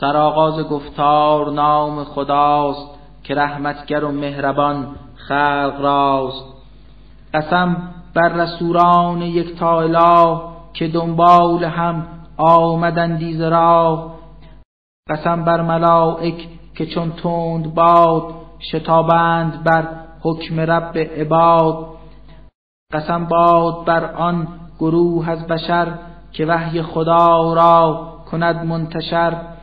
سرآغاز گفتار نام خداست که رحمتگر و مهربان خلق راست. قسم بر رسولان یکتا اله که دنبال هم آمدندی ز راه. قسم بر ملائک که چون تند باد شتابند بر حکم رب عباد. قسم باد بر آن گروه از بشر که وحی خدا را کند منتشر.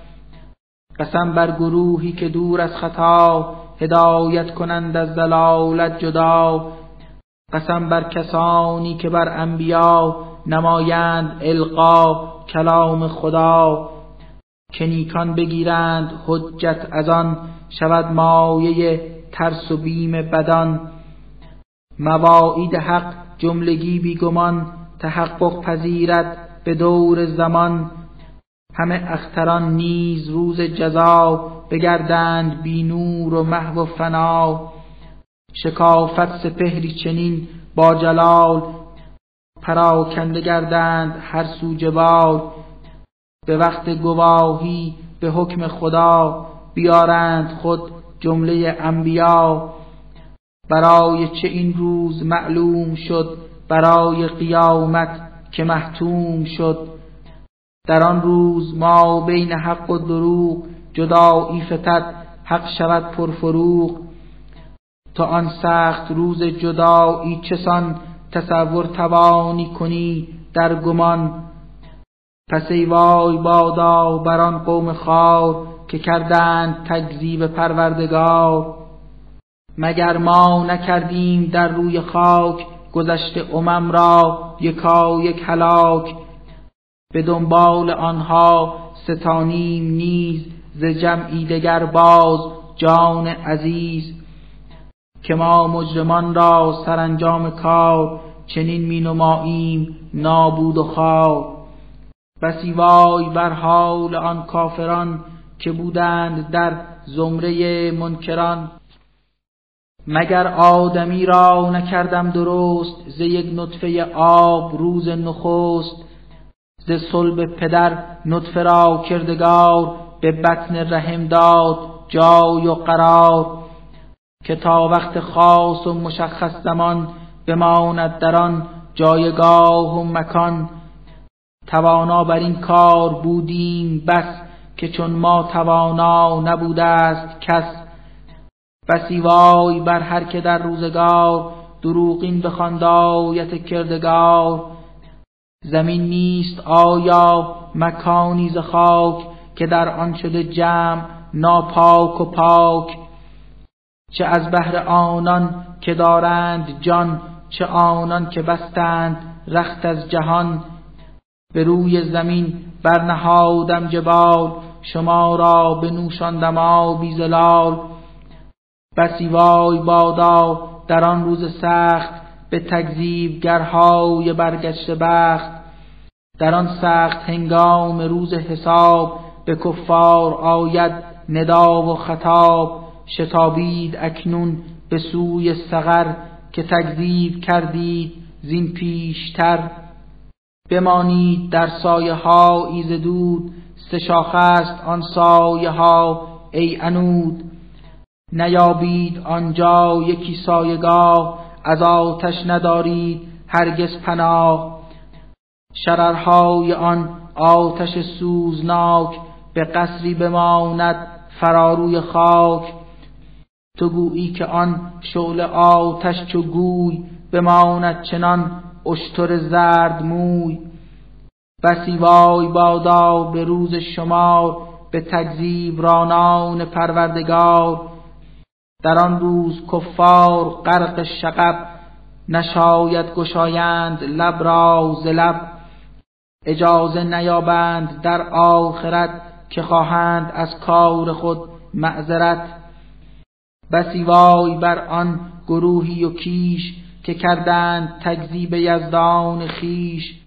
قسم بر گروهی که دور از خطا هدایت کنند از دلالت جدا. قسم بر کسانی که بر انبیا نمایند القا کلام خدا. که نیکان بگیرند حجت از آن شود مایه ترس و بیم بدان. مواعید حق جملگی بیگمان تحقق پذیرد به دور زمان. همه اختران نیز روز جزا بگردند بی نور و محو و فنا. شکافت سپهری چنین با جلال پراکنده گردند هر سو جبال به وقت گواهی به حکم خدا بیارند خود جمله انبیا. برای چه این روز معلوم شد؟ برای قیامت که محتوم شد. در آن روز ما بین حق و دروغ جدایی فتد حق شود پرفروغ تا آن سخت روز جدایی چسان تصور توانی کنی در گمان. پس ای وای بادا بر آن قوم خار که کردند تکذیب پروردگار. مگر ما نکردیم در روی خاک گذشته امم را یکا یک هلاک به دنبال آنها ستانیم نیز ز جمعی دگر باز جان عزیز که ما مجرمان را سرانجام کار چنین می نماییم نابود و خوار. بسی وای بر حال آن کافران که بودند در زمره منکران. مگر آدمی را نکردم درست ز یک نطفه آب روز نخست ز صلب پدر نطفه را کردگار به بطن رحم داد جای و قرار که تا وقت خاص و مشخص زمان بماند در آن جایگاه و مکان. توانا بر این کار بودیم بس که چون ما توانا نبوده است کس. بسی وای بر هر که در روزگار دروغین بخواند آیت کردگار. زمین نیست آیا مکانی ز خاک که در آن شده جمع ناپاک و پاک؟ چه از بهر آنان که دارند جان چه آنان که بستند رخت از جهان؟ به روی زمین برنهادم جبال شما را بنوشاندم آبی زلال بسی وای بادا در آن روز سخت به تکذیب گرهای برگشته بخت در آن سخت هنگام روز حساب به کفار آید ندا و خطاب شتابید اکنون به سوی سغر که تکذیب کردید زین پیشتر. بمانید در سایه ها ایز دود است آن سایه ها ای انود نیابید آنجا یکی سایگاه از آتش ندارید هرگز پناه. شررهای آن آتش سوزناک به قصری بماند فراروی خاک. تو گویی که آن شعله آتش چو گوی بماند چنان اشتر زرد موی. بسی وای بادا به روز شمار به تکذیب رانان پروردگار. در آن روز کفار غرق شقب نشاید گشایند لب را ز لب. اجازه نیابند در آخرت که خواهند از کار خود معذرت. بسی وای بر آن گروهی و کیش که کردند تکذیب یزدان خیش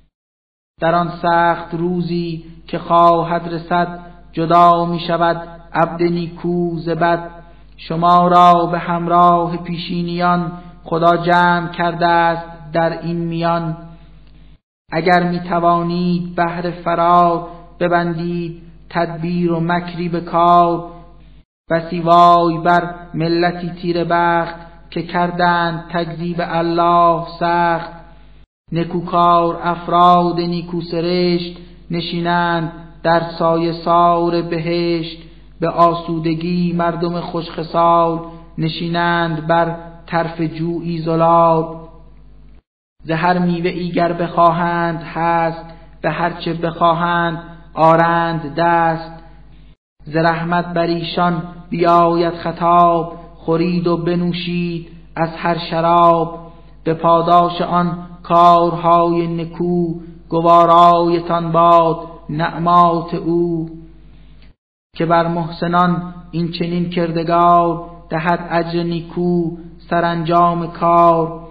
در آن سخت روزی که خواهد رسد جدا می شود عبد نیکو بد. شما را به همراه پیشینیان خدا جمع کرده است در این میان. اگر می توانید بهر فرار ببندید تدبیر و مکری به کار بسی وای بر ملتی تیر بخت که کردند تکذیب الله سخت. نکوکار افراد نیکو سرشت نشینند در سایه سار بهشت. به آسودگی مردم خوشخصال نشینند بر طرف جویی زلال. زهر میوه ایگر بخواهند هست به هرچه بخواهند آرند دست. ز رحمت بر ایشان بیاید خطاب خورید و بنوشید از هر شراب. به پاداش آن کارهای نکو گوارایتان باد نعمات او. که بر محسنان این چنین کردگار دهد اجر نیکو سرانجام کار.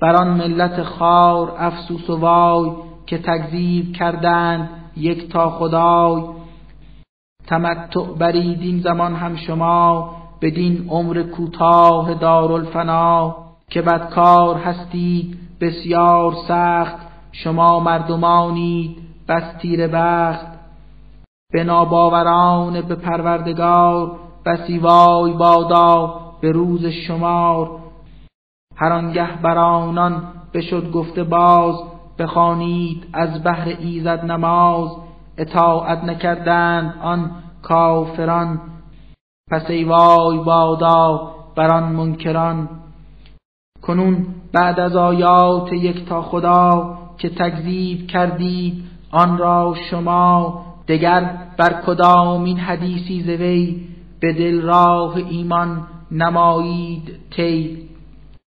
بر آن ملت خار افسوس و وای که تکذیب کردند یک تا خدای. تمتع برید این زمان هم شما بدین عمر کوتاه دارالفنا که بدکار هستید بسیار سخت. شما مردمانید بس تیر بخت به ناباوران به پروردگار بسی وای بادا به روز شمار. هر آنگه بر آنان بشد گفته باز بخوانید از بهر ایزد نماز. اطاعت نکردند آن کافران. پس ای وای بادا بر آن منکران. کنون بعد از آیات یک تا خدا که تکذیب کردید آن را شما دگر بر کدام این حدیثی زوی به دل راه ایمان نمایید تی